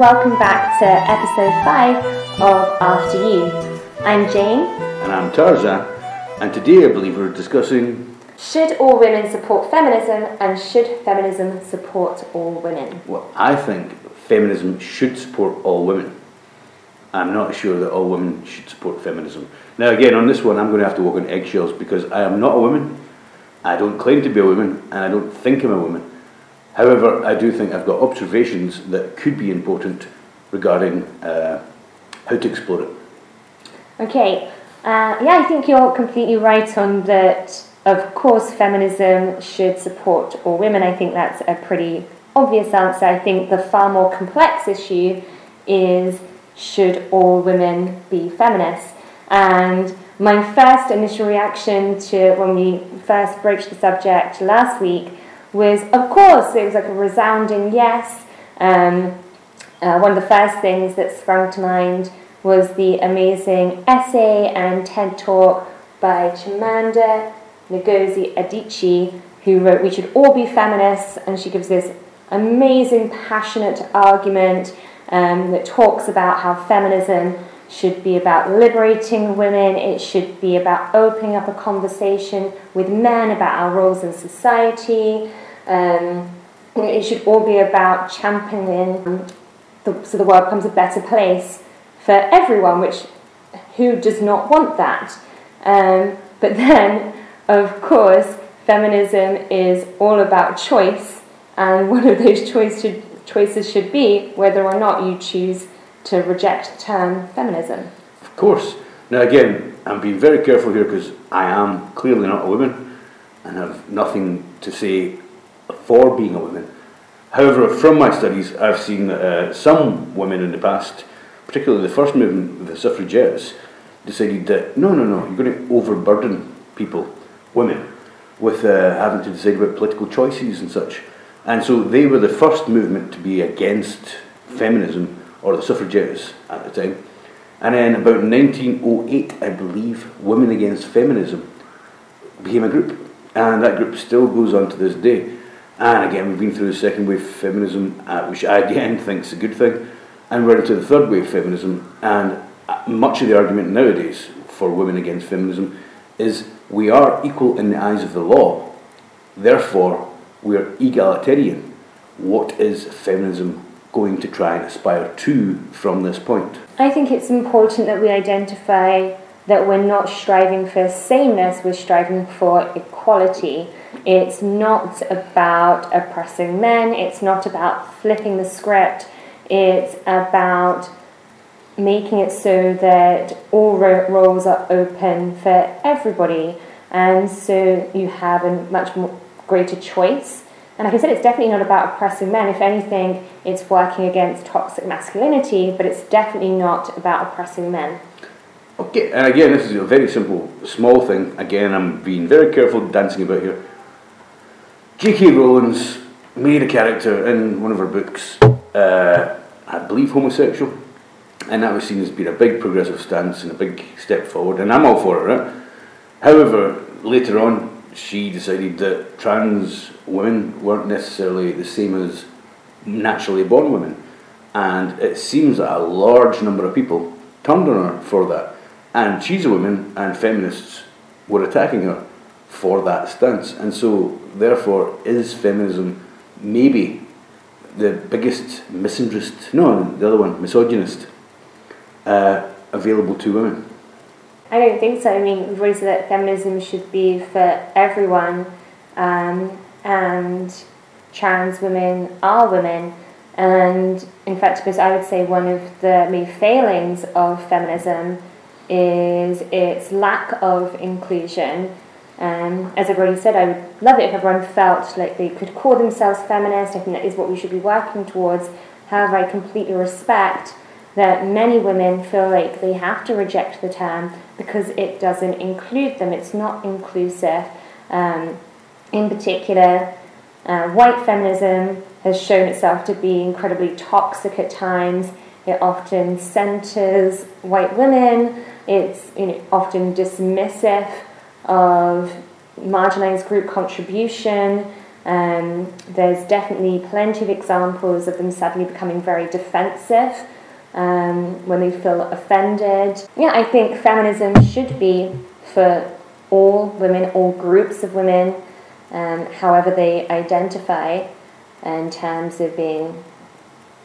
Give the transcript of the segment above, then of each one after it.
Hi there, and welcome back to episode 5 of After You. I'm Jane. And I'm Tarzan, and today I believe we're discussing. Should all women support feminism, and should feminism support all women? Well, I think feminism should support all women. I'm not sure that all women should support feminism. Now, again, on this one, I'm going to have to walk on eggshells because I am not a woman. I don't claim to be a woman, and I don't think I'm a woman. However, I do think I've got observations that could be important regarding uh, how to explore it. Okay, uh, yeah, I think you're completely right on that. Of course, feminism should support all women. I think that's a pretty obvious answer. I think the far more complex issue is should all women be feminists? And my first initial reaction to when we first broached the subject last week was, of course, it was like a resounding yes. Um, uh, one of the first things that sprung to mind was the amazing essay and TED talk by Chimamanda Ngozi Adichie, who wrote We Should All Be Feminists, and she gives this amazing, passionate argument um, that talks about how feminism should be about liberating women, it should be about opening up a conversation with men about our roles in society. Um, it should all be about championing the, so the world becomes a better place for everyone, which who does not want that? Um, but then, of course, feminism is all about choice, and one of those choice should, choices should be whether or not you choose to reject the term feminism. Of course. Now, again, I'm being very careful here because I am clearly not a woman and have nothing to say for being a woman. However, from my studies, I've seen uh, some women in the past, particularly the first movement, the suffragettes, decided that no, no, no, you're going to overburden people, women, with uh, having to decide about political choices and such. And so they were the first movement to be against feminism or the suffragettes at the time. And then about 1908, I believe, Women Against Feminism became a group. And that group still goes on to this day. And again, we've been through the second wave feminism, uh, which I again think is a good thing. And we're into the third wave feminism. And uh, much of the argument nowadays for women against feminism is we are equal in the eyes of the law. Therefore, we are egalitarian. What is feminism going to try and aspire to from this point? I think it's important that we identify that we're not striving for sameness, we're striving for equality. It's not about oppressing men, it's not about flipping the script, it's about making it so that all roles are open for everybody, and so you have a much more greater choice and like I said, it's definitely not about oppressing men. If anything, it's working against toxic masculinity, but it's definitely not about oppressing men. Okay, and again, this is a very simple, small thing. Again, I'm being very careful dancing about here. J.K. Rowling's made a character in one of her books, uh, I believe homosexual, and that was seen as being a big progressive stance and a big step forward, and I'm all for it. Right? However, later on, she decided that trans women weren't necessarily the same as naturally born women. And it seems that a large number of people turned on her for that. And she's a woman, and feminists were attacking her for that stance. And so, therefore, is feminism maybe the biggest misandrist, no, the other one, misogynist, uh, available to women? I don't think so. I mean, we've already said that feminism should be for everyone, um, and trans women are women. And in fact, because I would say one of the main failings of feminism is its lack of inclusion. Um, as I've already said, I would love it if everyone felt like they could call themselves feminist. I think that is what we should be working towards. However, I completely respect that many women feel like they have to reject the term because it doesn't include them, it's not inclusive. Um, in particular, uh, white feminism has shown itself to be incredibly toxic at times. It often centers white women, it's you know, often dismissive of marginalized group contribution. Um, there's definitely plenty of examples of them suddenly becoming very defensive um, when they feel offended. Yeah, I think feminism should be for all women, all groups of women, um, however they identify in terms of being,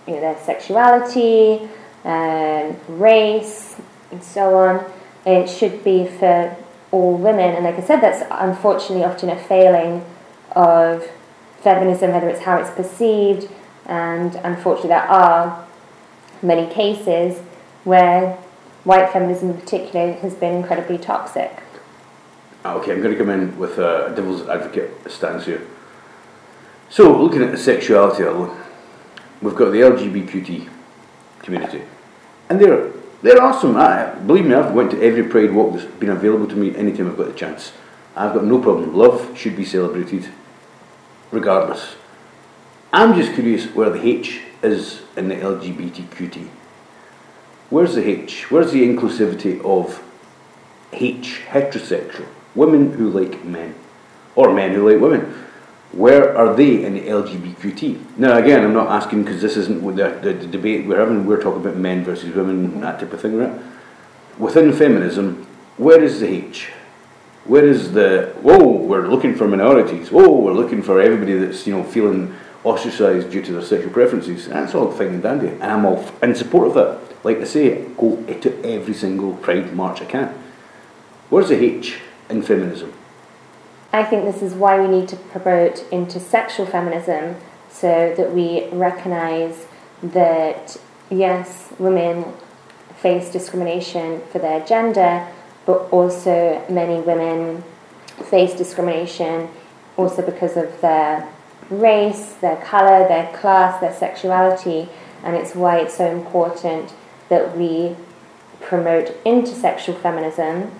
you know, their sexuality, um, race, and so on. It should be for all women, and like I said, that's unfortunately often a failing of feminism, whether it's how it's perceived, and unfortunately, there are many cases where white feminism in particular has been incredibly toxic. Ah, okay, I'm going to come in with a devil's advocate stance here. So, looking at the sexuality alone, we've got the LGBT community, and there, there are some. I, believe me, I've went to every pride walk that's been available to me anytime I've got the chance. I've got no problem. Love should be celebrated, regardless. I'm just curious where the H is in the LGBTQT. Where's the H? Where's the inclusivity of H, heterosexual, women who like men, or men who like women? Where are they in the LGBTQT? Now, again, I'm not asking because this isn't the, the, the, debate we're having. We're talking about men versus women, that type of thing, right? Within feminism, where is the H? Where is the whoa? We're looking for minorities. Whoa, we're looking for everybody that's you know feeling ostracised due to their sexual preferences. That's all fine and dandy, and I'm all in support of that. Like I say, go to every single Pride march I can. Where's the H in feminism? I think this is why we need to promote intersectional feminism so that we recognise that yes, women face discrimination for their gender, but also many women face discrimination also because of their race, their colour, their class, their sexuality, and it's why it's so important that we promote intersectional feminism,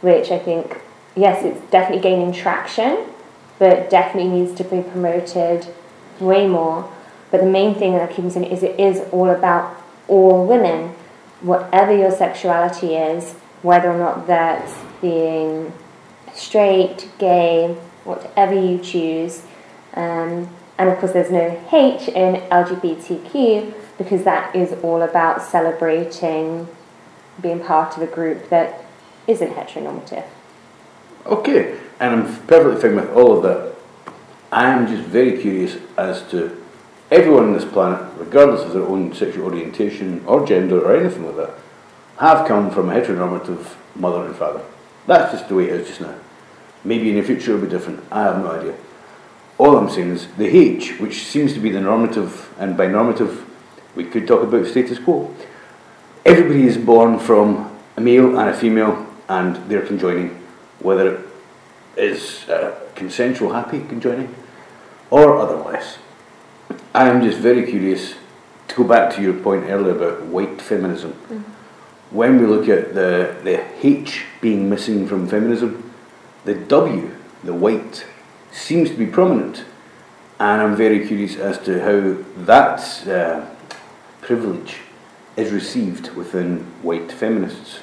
which I think, yes, it's definitely gaining traction, but definitely needs to be promoted way more. But the main thing that I keep saying is it is all about all women, whatever your sexuality is, whether or not that's being straight, gay, whatever you choose. Um, and of course, there's no H in LGBTQ because that is all about celebrating being part of a group that isn't heteronormative. Okay, and I'm perfectly fine with all of that. I am just very curious as to everyone on this planet, regardless of their own sexual orientation or gender or anything like that, have come from a heteronormative mother and father. That's just the way it is just now. Maybe in the future it'll be different. I have no idea. All I'm saying is the H, which seems to be the normative, and by normative, we could talk about status quo. Everybody is born from a male and a female, and they're conjoining, whether it is uh, consensual, happy conjoining, or otherwise. I am just very curious to go back to your point earlier about white feminism. Mm-hmm. When we look at the, the H being missing from feminism, the W, the white, seems to be prominent. And I'm very curious as to how that uh, privilege is received within white feminists.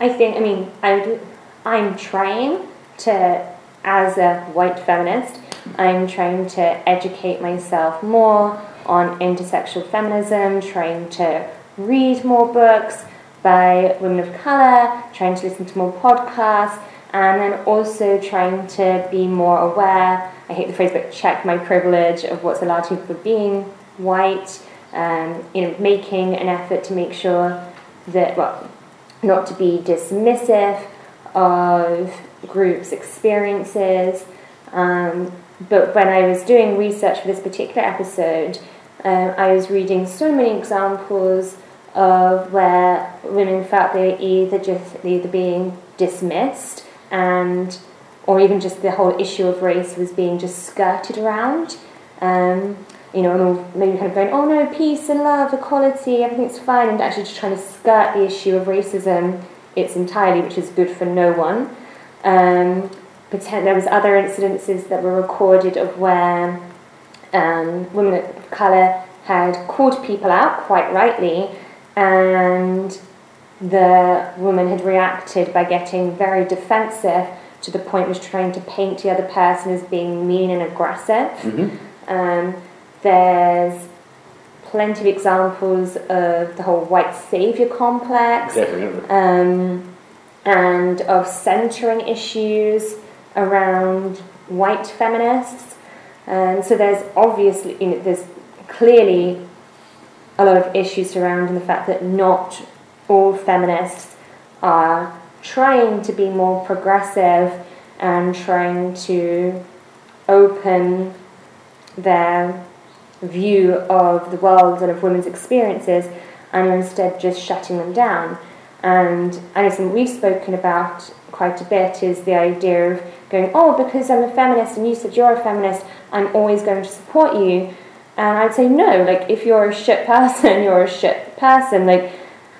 I think, I mean, I, I'm trying to, as a white feminist, I'm trying to educate myself more on intersectional feminism, trying to read more books by women of colour, trying to listen to more podcasts, and then also trying to be more aware. I hate the phrase, but check my privilege of what's allowed to for being white. Um, you know, making an effort to make sure that well, not to be dismissive of groups' experiences. Um, but when I was doing research for this particular episode, uh, I was reading so many examples of where women felt they were either just either being dismissed and or even just the whole issue of race was being just skirted around. Um, you know, maybe kind of going, oh no, peace and love, equality, everything's fine, and actually just trying to skirt the issue of racism its entirely, which is good for no one. Um, there was other incidences that were recorded of where um, women of colour had called people out quite rightly, and the woman had reacted by getting very defensive to the point was trying to paint the other person as being mean and aggressive. Mm-hmm. Um, there's plenty of examples of the whole white savior complex Definitely. um, and of centering issues around white feminists. And so there's obviously, you know, there's clearly a lot of issues surrounding the fact that not all feminists are trying to be more progressive and trying to open their view of the world and of women's experiences and instead just shutting them down. And I know something we've spoken about quite a bit is the idea of going, oh, because I'm a feminist and you said you're a feminist, I'm always going to support you. And I'd say, no, like, if you're a shit person, you're a shit person. Like,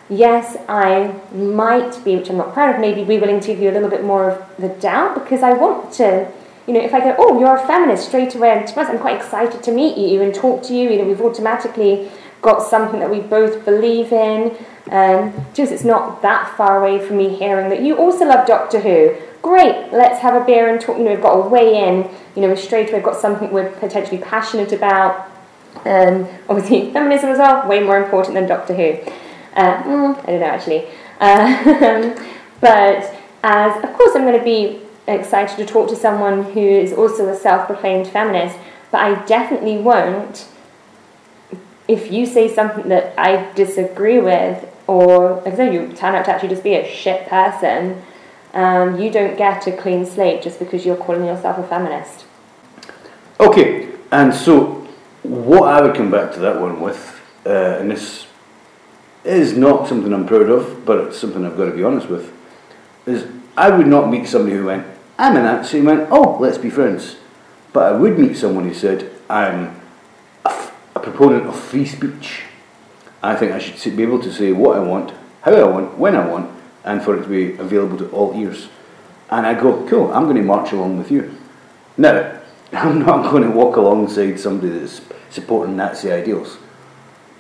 yes, I might be, which I'm not proud of, maybe be willing to give you a little bit more of the doubt because I want to, you know, if I go, oh, you're a feminist straight away, I'm, I'm quite excited to meet you and talk to you, you know, we've automatically got something that we both believe in. Um, just it's not that far away from me hearing that you also love Doctor Who. Great, let's have a beer and talk. You know, we've got a way in. You know, we're straight away, got something we're potentially passionate about. Um, obviously, feminism as well, way more important than Doctor Who. Uh, mm, I don't know actually. Um, but as, of course, I'm going to be excited to talk to someone who is also a self proclaimed feminist, but I definitely won't if you say something that I disagree with, or like I said, you turn out to actually just be a shit person, um, you don't get a clean slate just because you're calling yourself a feminist. Okay, and so what I would come back to that one with, uh, this is not something I'm proud of, but it's something I've got to be honest with, is I would not meet somebody who went, I'm a Nazi, and went, oh, let's be friends. But I would meet someone who said, I'm a, f- a proponent of free speech. I think I should be able to say what I want, how I want, when I want, and for it to be available to all ears. And I go, cool, I'm going to march along with you. Now, I'm not going to walk alongside somebody that's supporting Nazi ideals,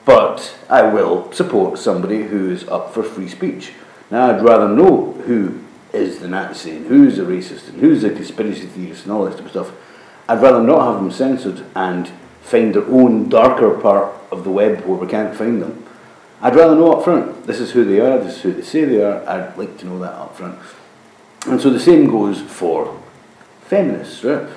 but I will support somebody who's up for free speech. Now, I'd rather know who is the Nazi and who's the racist and who's the conspiracy theorist and all that type of stuff. I'd rather not have them censored and find their own darker part of the web where we can't find them. I'd rather know up front, this is who they are, this is who they say they are, I'd like to know that up front. And so the same goes for feminists, right?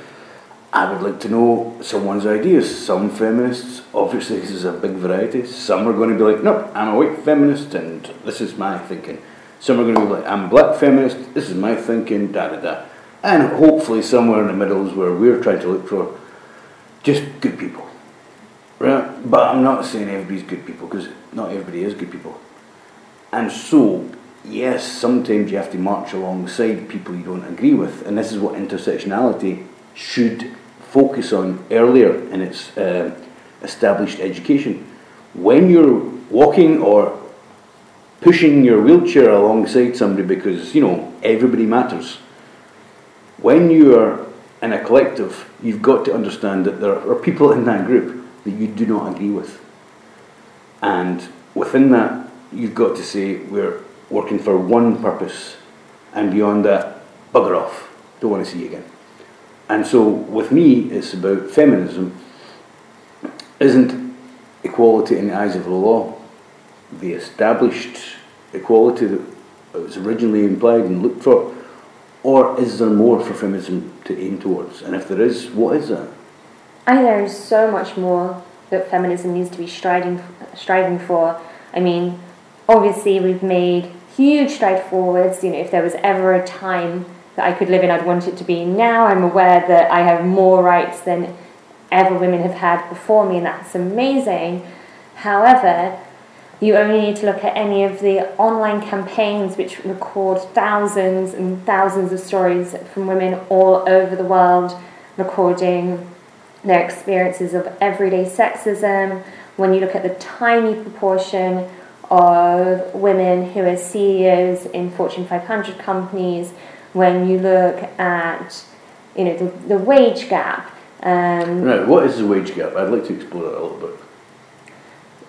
I would like to know someone's ideas. Some feminists, obviously, this is a big variety. Some are going to be like, no, I'm a white feminist and this is my thinking. Some are going to be like, I'm a black feminist, this is my thinking, da da da. And hopefully, somewhere in the middle is where we're trying to look for just good people. Right? But I'm not saying everybody's good people because not everybody is good people. And so, yes, sometimes you have to march alongside people you don't agree with, and this is what intersectionality should focus on earlier in its uh, established education. When you're walking or pushing your wheelchair alongside somebody because, you know, everybody matters, when you are in a collective, you've got to understand that there are people in that group that you do not agree with. And within that, you've got to say, we're working for one purpose, and beyond that, bugger off. Don't want to see you again. And so, with me, it's about feminism isn't equality in the eyes of the law. The established equality that was originally implied and looked for, or is there more for feminism to aim towards? And if there is, what is that? I think there is so much more that feminism needs to be striving striving for. I mean, obviously we've made huge stride forwards. You know, if there was ever a time that I could live in, I'd want it to be now. I'm aware that I have more rights than ever women have had before me, and that's amazing. However, you only need to look at any of the online campaigns which record thousands and thousands of stories from women all over the world recording their experiences of everyday sexism. When you look at the tiny proportion of women who are CEOs in Fortune 500 companies, when you look at you know the, the wage gap. Um, Right, what is the wage gap? I'd like to explore that a little bit.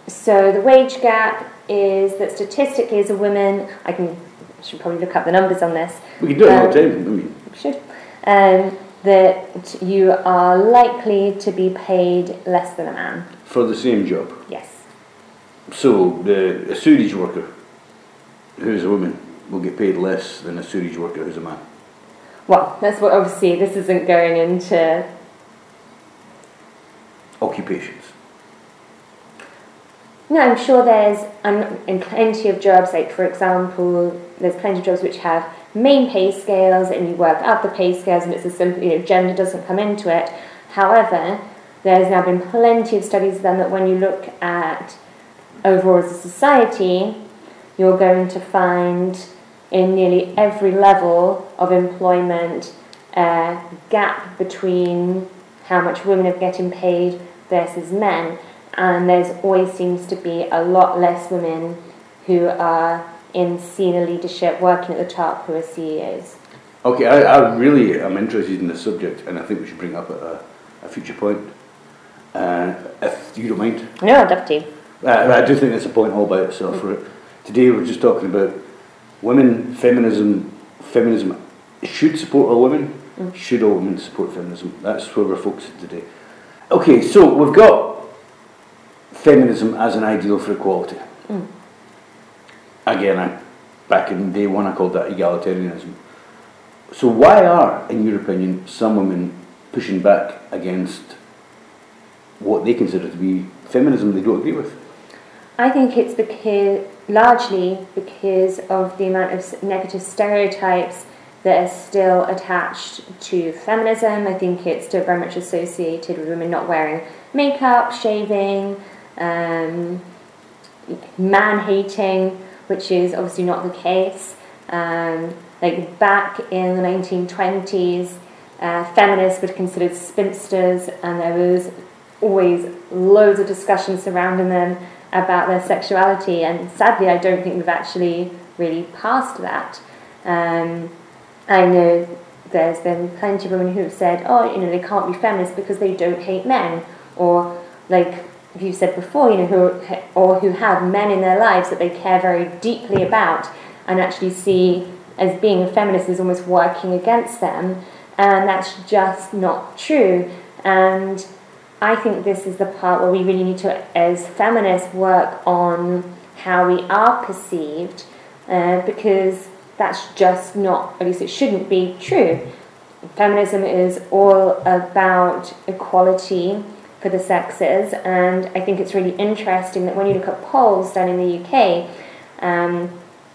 So the wage gap is that statistically, as a woman, I can I should probably look up the numbers on this. We can do it all Um, the time. I mean, should, um, that you are likely to be paid less than a man. For the same job. Yes. So the a sewage worker who's a woman will get paid less than a sewage worker who's a man. Well, that's what obviously this isn't going into Occupations. No, I'm sure there's um, in plenty of jobs, like for example, there's plenty of jobs which have main pay scales and you work out the pay scales and it's a simple, you know, gender doesn't come into it. However, there's now been plenty of studies done that when you look at overall as a society, you're going to find in nearly every level of employment a gap between how much women are getting paid versus men. And there's always seems to be a lot less women who are in senior leadership working at the top who are CEOs. Okay, I, I really am interested in the subject and I think we should bring it up at a, a future point. Uh, if you don't mind. No, I'd love to. Uh, I do think it's a point all by itself. Mm. Today we're just talking about women, feminism. Feminism should support all women. Mm. Should all women support feminism? That's where we're focusing today. Okay, so we've got feminism as an ideal for equality. Mm. Again, I, back in day one, I called that egalitarianism. So, why are, in your opinion, some women pushing back against what they consider to be feminism they don't agree with? I think it's because largely because of the amount of negative stereotypes that are still attached to feminism. I think it's still very much associated with women not wearing makeup, shaving, um, man hating, which is obviously not the case. Um, like back in the 1920s, uh, feminists were considered spinsters, and there was always loads of discussion surrounding them about their sexuality. And sadly, I don't think we've actually really passed that. Um, I know there's been plenty of women who have said, oh, you know, they can't be feminists because they don't hate men, or like you said before, you know, who or who have men in their lives that they care very deeply about, and actually see as being a feminist is almost working against them, and that's just not true. And I think this is the part where we really need to, as feminists, work on how we are perceived, uh, because that's just not, at least it shouldn't be true. Feminism is all about equality for the sexes, and I think it's really interesting that when you look at polls done in the UK, um,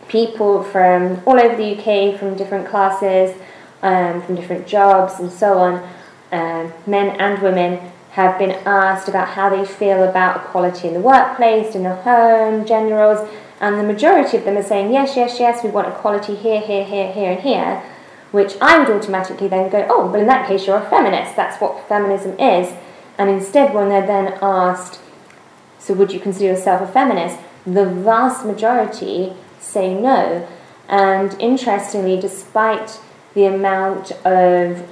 people from all over the UK, from different classes, um, from different jobs, and so on, uh, men and women, have been asked about how they feel about equality in the workplace, in the home, gender roles, and the majority of them are saying, yes, yes, yes, we want equality here, here, here, here, and here, which I would automatically then go, oh, well, in that case, you're a feminist. That's what feminism is. And instead, when they're then asked, so would you consider yourself a feminist? The vast majority say no. And interestingly, despite the amount of,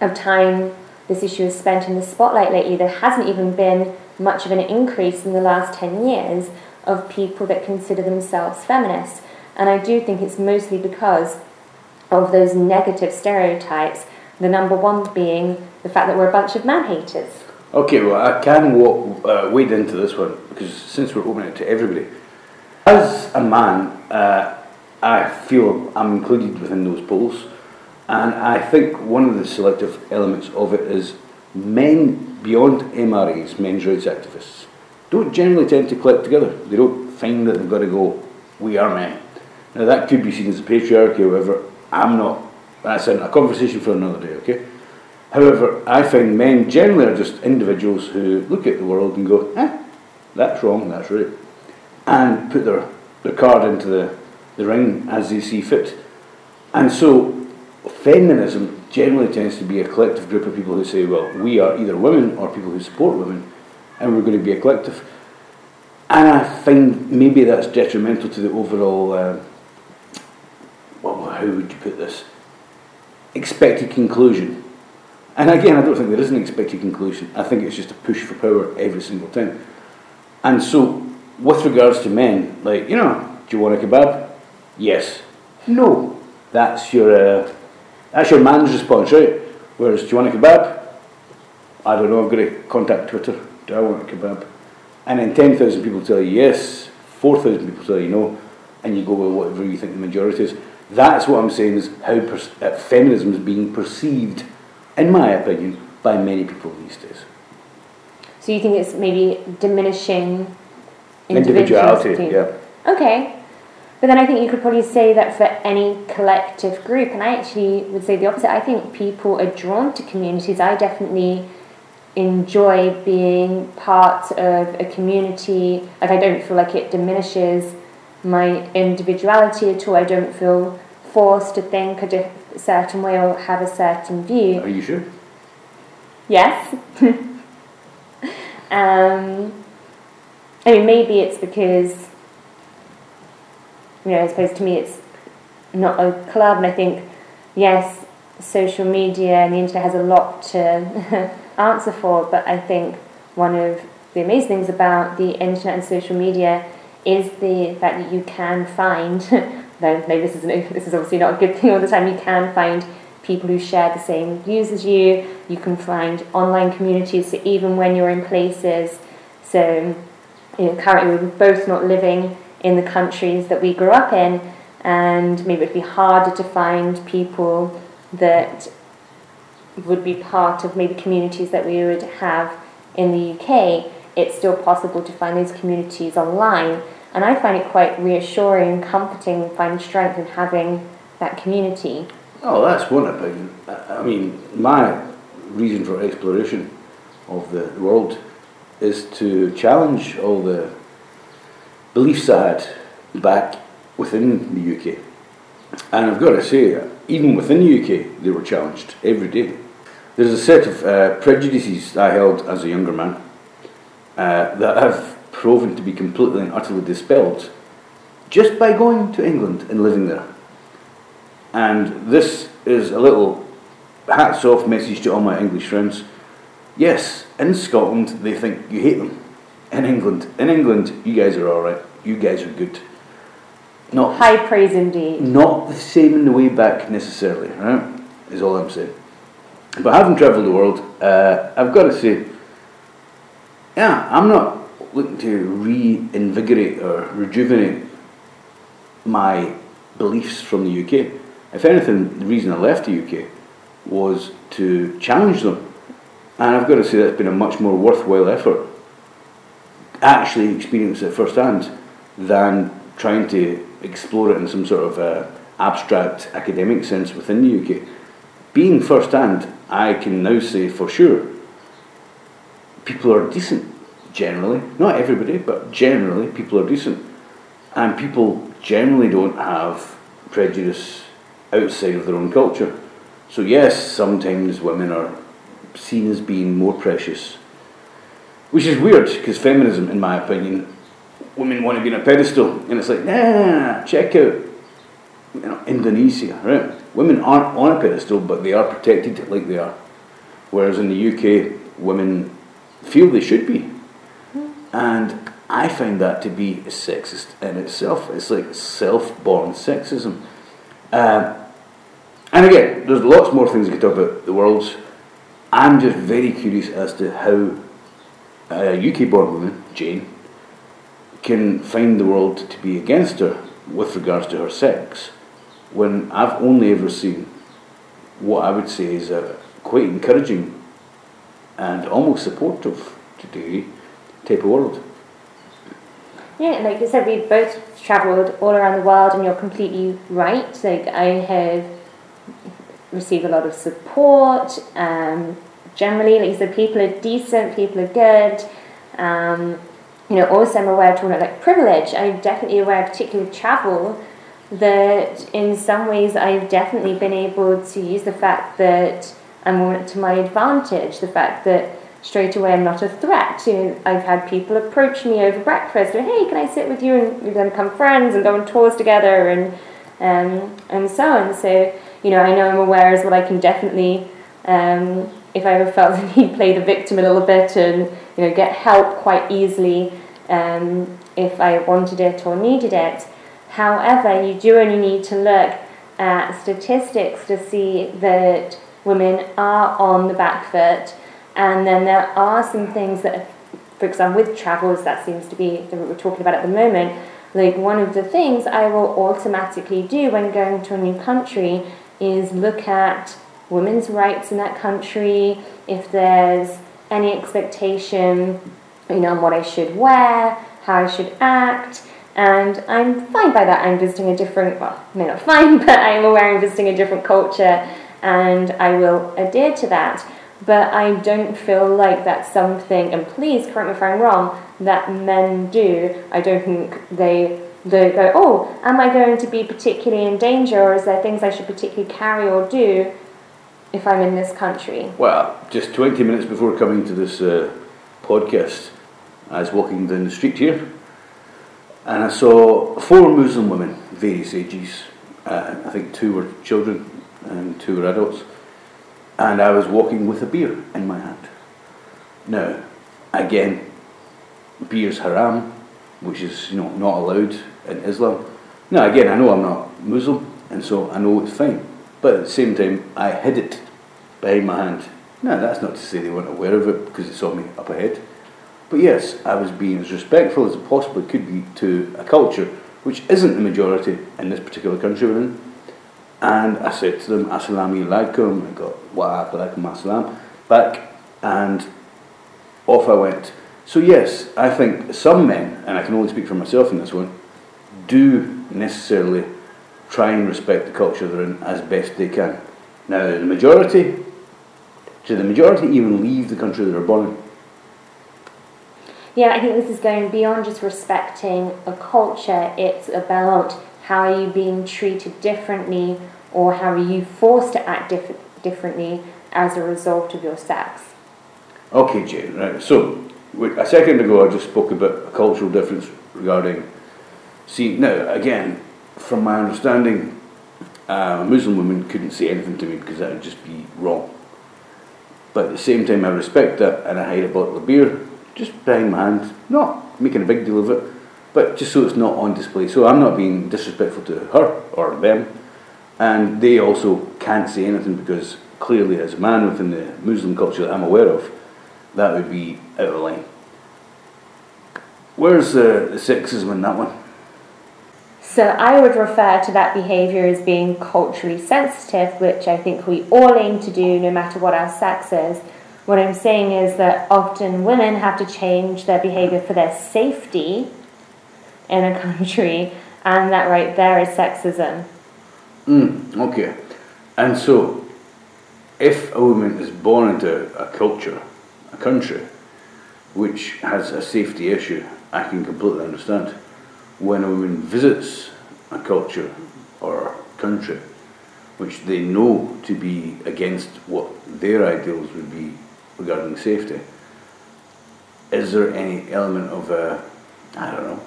of time this issue has spent in the spotlight lately, there hasn't even been much of an increase in the last 10 years of people that consider themselves feminists. And I do think it's mostly because of those negative stereotypes, the number one being the fact that we're a bunch of man haters. Okay, well, I can walk, uh, wade into this one because since we're opening it to everybody, as a man, uh, I feel I'm included within those polls, and I think one of the selective elements of it is men beyond MRAs, men's rights activists, don't generally tend to click together. They don't find that they've got to go, we are men. Now that could be seen as a patriarchy, however, I'm not. That's a conversation for another day, okay? However, I find men generally are just individuals who look at the world and go, eh, that's wrong, that's right. And put their, their card into the, the ring as they see fit. And so, feminism generally tends to be a collective group of people who say, well, we are either women or people who support women, and we're going to be a collective. And I find maybe that's detrimental to the overall, uh, well, how would you put this? Expected conclusion. And again, I don't think there is an expected conclusion. I think it's just a push for power every single time. And so, with regards to men, like, you know, do you want a kebab? Yes. No. That's your, uh, That's your man's response, right? Whereas, do you want a kebab? I don't know, I've got to contact Twitter. Do I want a kebab? And then 10,000 people tell you yes, 4,000 people tell you no, and you go with whatever you think the majority is. That's what I'm saying is how pers- uh, feminism is being perceived, in my opinion, by many people these days. So you think it's maybe diminishing Individuality, individuality? yeah. Okay. But then I think you could probably say that for any collective group, and I actually would say the opposite. I think people are drawn to communities. I definitely enjoy being part of a community. Like I don't feel like it diminishes my individuality at all. I don't feel forced to think a certain way or have a certain view. Are you sure? Yes. um, I mean, maybe it's because, you know, I suppose to me it's not a club, and I think, yes, social media and the internet has a lot to answer for, but I think one of the amazing things about the internet and social media is the fact that you can find, though maybe this is, this is obviously not a good thing all the time, you can find people who share the same views as you. You can find online communities, so even when you're in places, so you know, currently we're both not living in the countries that we grew up in, and maybe it'd be harder to find people that would be part of maybe communities that we would have in the UK. It's still possible to find those communities online, and I find it quite reassuring and comforting, find strength in having that community. Oh, that's one opinion. I mean, my reason for exploration of the world is to challenge all the beliefs I had back within the UK. And I've got to say, even within the UK, they were challenged every day. There's a set of uh, prejudices I held as a younger man uh, that have proven to be completely and utterly dispelled just by going to England and living there. And this is a little hats off message to all my English friends. Yes, in Scotland they think you hate them. In England, in England, you guys are all right. You guys are good. Not High praise indeed. not the same in the way back necessarily, right? Is all I'm saying. But having travelled the world, uh, I've got to say, yeah, I'm not looking to reinvigorate or rejuvenate my beliefs from the UK. If anything, the reason I left the UK was to challenge them. And I've got to say that's been a much more worthwhile effort. Actually experience it firsthand than trying to explore it in some sort of uh, abstract academic sense within the UK. Being firsthand, I can now say for sure people are decent generally. Not everybody, but generally people are decent. And people generally don't have prejudice outside of their own culture. So, yes, sometimes women are seen as being more precious, which is weird because feminism, in my opinion, women want to be on a pedestal, and it's like, nah, check out you know, Indonesia, right? Women aren't on a pedestal, but they are protected like they are. Whereas in the UK, women feel they should be. And I find that to be sexist in itself. It's like self born sexism. Um, and again, there's lots more things you could talk about the world. I'm just very curious as to how a UK born woman, Jane, can find the world to be against her with regards to her sex when I've only ever seen what I would say is a quite encouraging and almost supportive to degree type of world. Yeah, like you said, we've both travelled all around the world, and you're completely right. Like I have received a lot of support. Um, generally, like you said, people are decent, people are good. Um, you know, also I'm aware of talking about like privilege. I'm definitely aware, particularly with travel, that in some ways I've definitely been able to use the fact that I'm to my advantage. The fact that straight away I'm not a threat. You know, I've had people approach me over breakfast and hey, can I sit with you? And we become friends and go on tours together and um, and so on. So you know, I know I'm aware as well. I can definitely, um, if I ever felt the need, play the victim a little bit and you know get help quite easily um, if I wanted it or needed it. However, you do only need to look at statistics to see that women are on the back foot, and then there are some things that, for example, with travels, that seems to be what we're talking about at the moment. Like one of the things I will automatically do when going to a new country is look at women's rights in that country, if there's any expectation, you know, on what I should wear, how I should act, and I'm fine by that. I'm visiting a different, well, maybe not fine, but I'm aware I'm visiting a different culture and I will adhere to that. But I don't feel like that's something, and please correct me if I'm wrong, that men do. I don't think they, they go, oh, am I going to be particularly in danger or is there things I should particularly carry or do if I'm in this country? Well, just 20 minutes before coming to this uh, podcast, I was walking down the street here and I saw four Muslim women, various ages. Uh, I think two were children and two were adults. And I was walking with a beer in my hand. Now, again, beer's haram, which is you know not allowed in Islam. Now, again, I know I'm not Muslim, and so I know it's fine. But at the same time, I hid it behind my hand. Now, that's not to say they weren't aware of it because it saw me up ahead. But yes, I was being as respectful as it possibly could be to a culture which isn't the majority in this particular country we're in. And I said to them, Assalamu alaikum, I got wa alaikum assalam back, and off I went. So, yes, I think some men, and I can only speak for myself in this one, do necessarily try and respect the culture they're in as best they can. Now, the majority, do the majority even leave the country they're born in? Yeah, I think this is going beyond just respecting a culture. It's about how are you being treated differently or how are you forced to act diff- differently as a result of your sex. Okay, Jane, right. So, a second ago I just spoke about a cultural difference regarding. See, now, again, from my understanding, uh, a Muslim woman couldn't say anything to me because that would just be wrong. But at the same time, I respect that and I hide a bottle of beer just behind my hand, not making a big deal of it, but just so it's not on display. So I'm not being disrespectful to her or them, and they also can't say anything because clearly, as a man within the Muslim culture that I'm aware of, that would be out of line. Where's the, the sexism in that one? So I would refer to that behaviour as being culturally sensitive, which I think we all aim to do no matter what our sex is. What I'm saying is that often women have to change their behavior for their safety in a country, and that right there is sexism. Mm, okay. And so, if a woman is born into a culture, a country, which has a safety issue, I can completely understand. When a woman visits a culture or country which they know to be against what their ideals would be regarding safety. Is there any element of, uh, I don't know,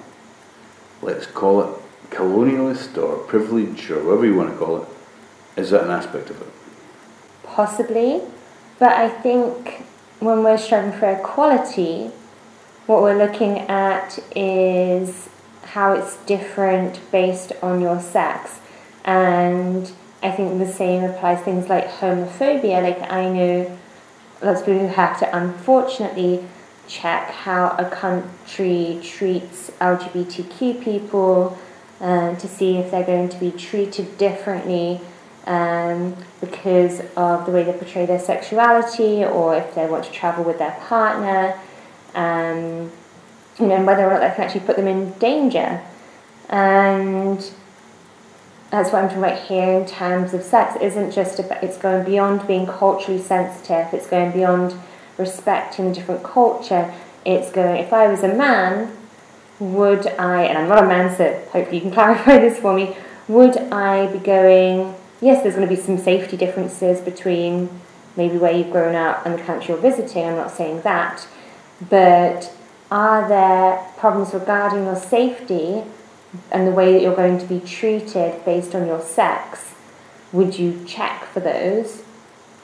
let's call it colonialist or privilege or whatever you want to call it? Is that an aspect of it? Possibly, but I think when we're striving for equality, what we're looking at is how it's different based on your sex. And I think the same applies things like homophobia. Like I know lots of people who have to unfortunately check how a country treats LGBTQ people um, to see if they're going to be treated differently um, because of the way they portray their sexuality or if they want to travel with their partner, um, you know, and whether or not that can actually put them in danger. And that's what I'm talking about here in terms of sex. It isn't just about, it's going beyond being culturally sensitive, it's going beyond respecting a different culture. It's going, if I was a man, would I, and I'm not a man, so hopefully you can clarify this for me, would I be going, yes, there's going to be some safety differences between maybe where you've grown up and the country you're visiting, I'm not saying that, but are there problems regarding your safety and the way that you're going to be treated based on your sex, would you check for those?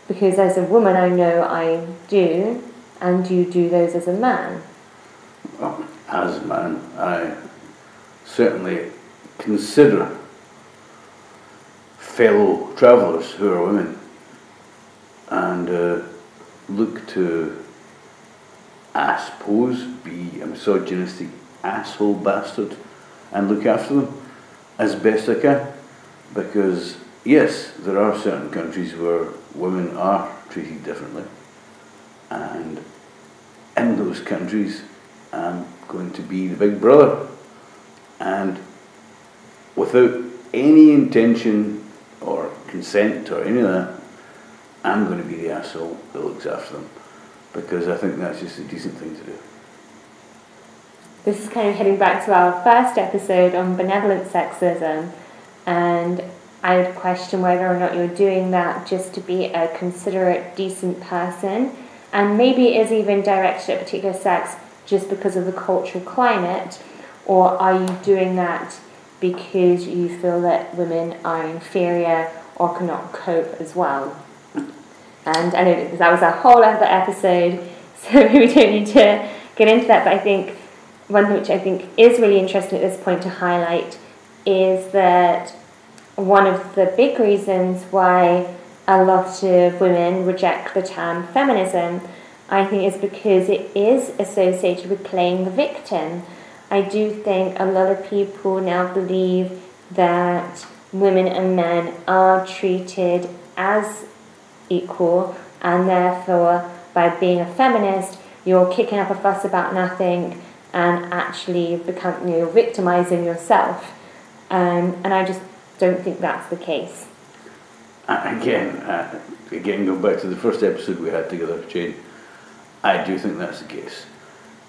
Because as a woman, I know I do, and you do those as a man. Well, as a man, I certainly consider fellow travellers who are women and uh, look to, I suppose, be a misogynistic asshole bastard and look after them as best I can. Because, yes, there are certain countries where women are treated differently. And in those countries, I'm going to be the big brother. And without any intention or consent or any of that, I'm going to be the asshole that looks after them because I think that's just a decent thing to do. This is kind of heading back to our first episode on benevolent sexism, and I would question whether or not you're doing that just to be a considerate, decent person, and maybe it is even directed at a particular sex just because of the cultural climate, or are you doing that because you feel that women are inferior or cannot cope as well? And I know that was a whole other episode, so we don't need to get into that, but I think one thing which I think is really interesting at this point to highlight is that one of the big reasons why a lot of women reject the term feminism, I think, is because it is associated with playing the victim. I do think a lot of people now believe that women and men are treated as equal, and therefore, by being a feminist, you're kicking up a fuss about nothing and actually become you know, victimizing yourself. Um, and I just don't think that's the case. Again, uh, again, go back to the first episode we had together, Jane. I do think that's the case.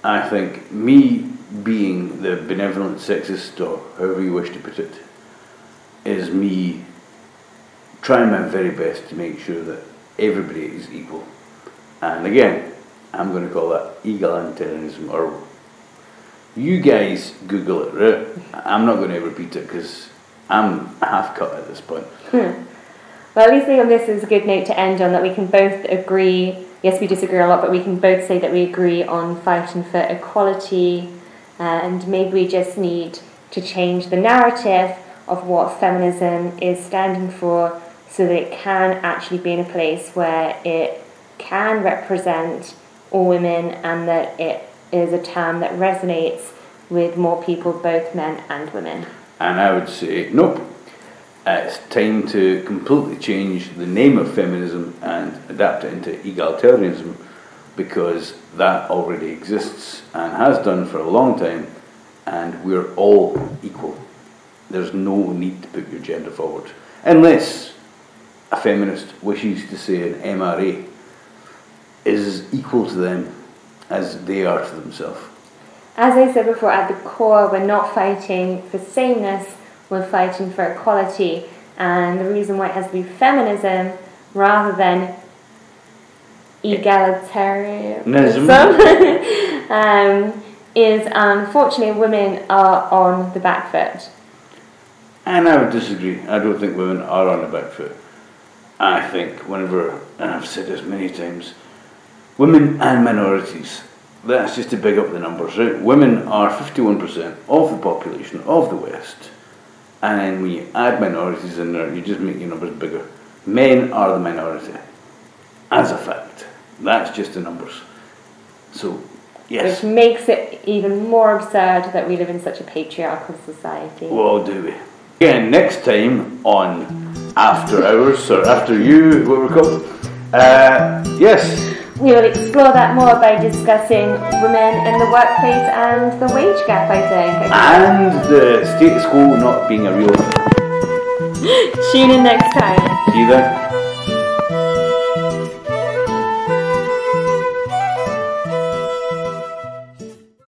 I think me being the benevolent sexist, or however you wish to put it, is me trying my very best to make sure that everybody is equal. And again, I'm going to call that egalitarianism, or you guys Google it, right? I'm not going to repeat it because I'm half cut at this point. Hmm. Well, at least on this is a good note to end on that we can both agree. Yes, we disagree a lot, but we can both say that we agree on fighting for equality, and maybe we just need to change the narrative of what feminism is standing for so that it can actually be in a place where it can represent all women and that it is a term that resonates with more people, both men and women. And I would say, nope, it's time to completely change the name of feminism and adapt it into egalitarianism because that already exists and has done for a long time, and we're all equal. There's no need to put your gender forward. Unless a feminist wishes to say an MRA is equal to them as they are to themselves. As I said before, at the core, we're not fighting for sameness, we're fighting for equality. And the reason why it has to be feminism rather than egalitarianism um, is unfortunately women are on the back foot. And I would disagree. I don't think women are on the back foot. I think whenever, and I've said this many times, women and minorities, that's just to big up the numbers, right? Women are 51% of the population of the West. And then when you add minorities in there, you just make your numbers bigger. Men are the minority, as a fact. That's just the numbers. So, yes. Which makes it even more absurd that we live in such a patriarchal society. Well, do we? Again, next time on After Hours, or After You, what we're called. Uh, yes. We will explore that more by discussing women in the workplace and the wage gap, I think. And the status quo not being a real Tune in next time. See you then.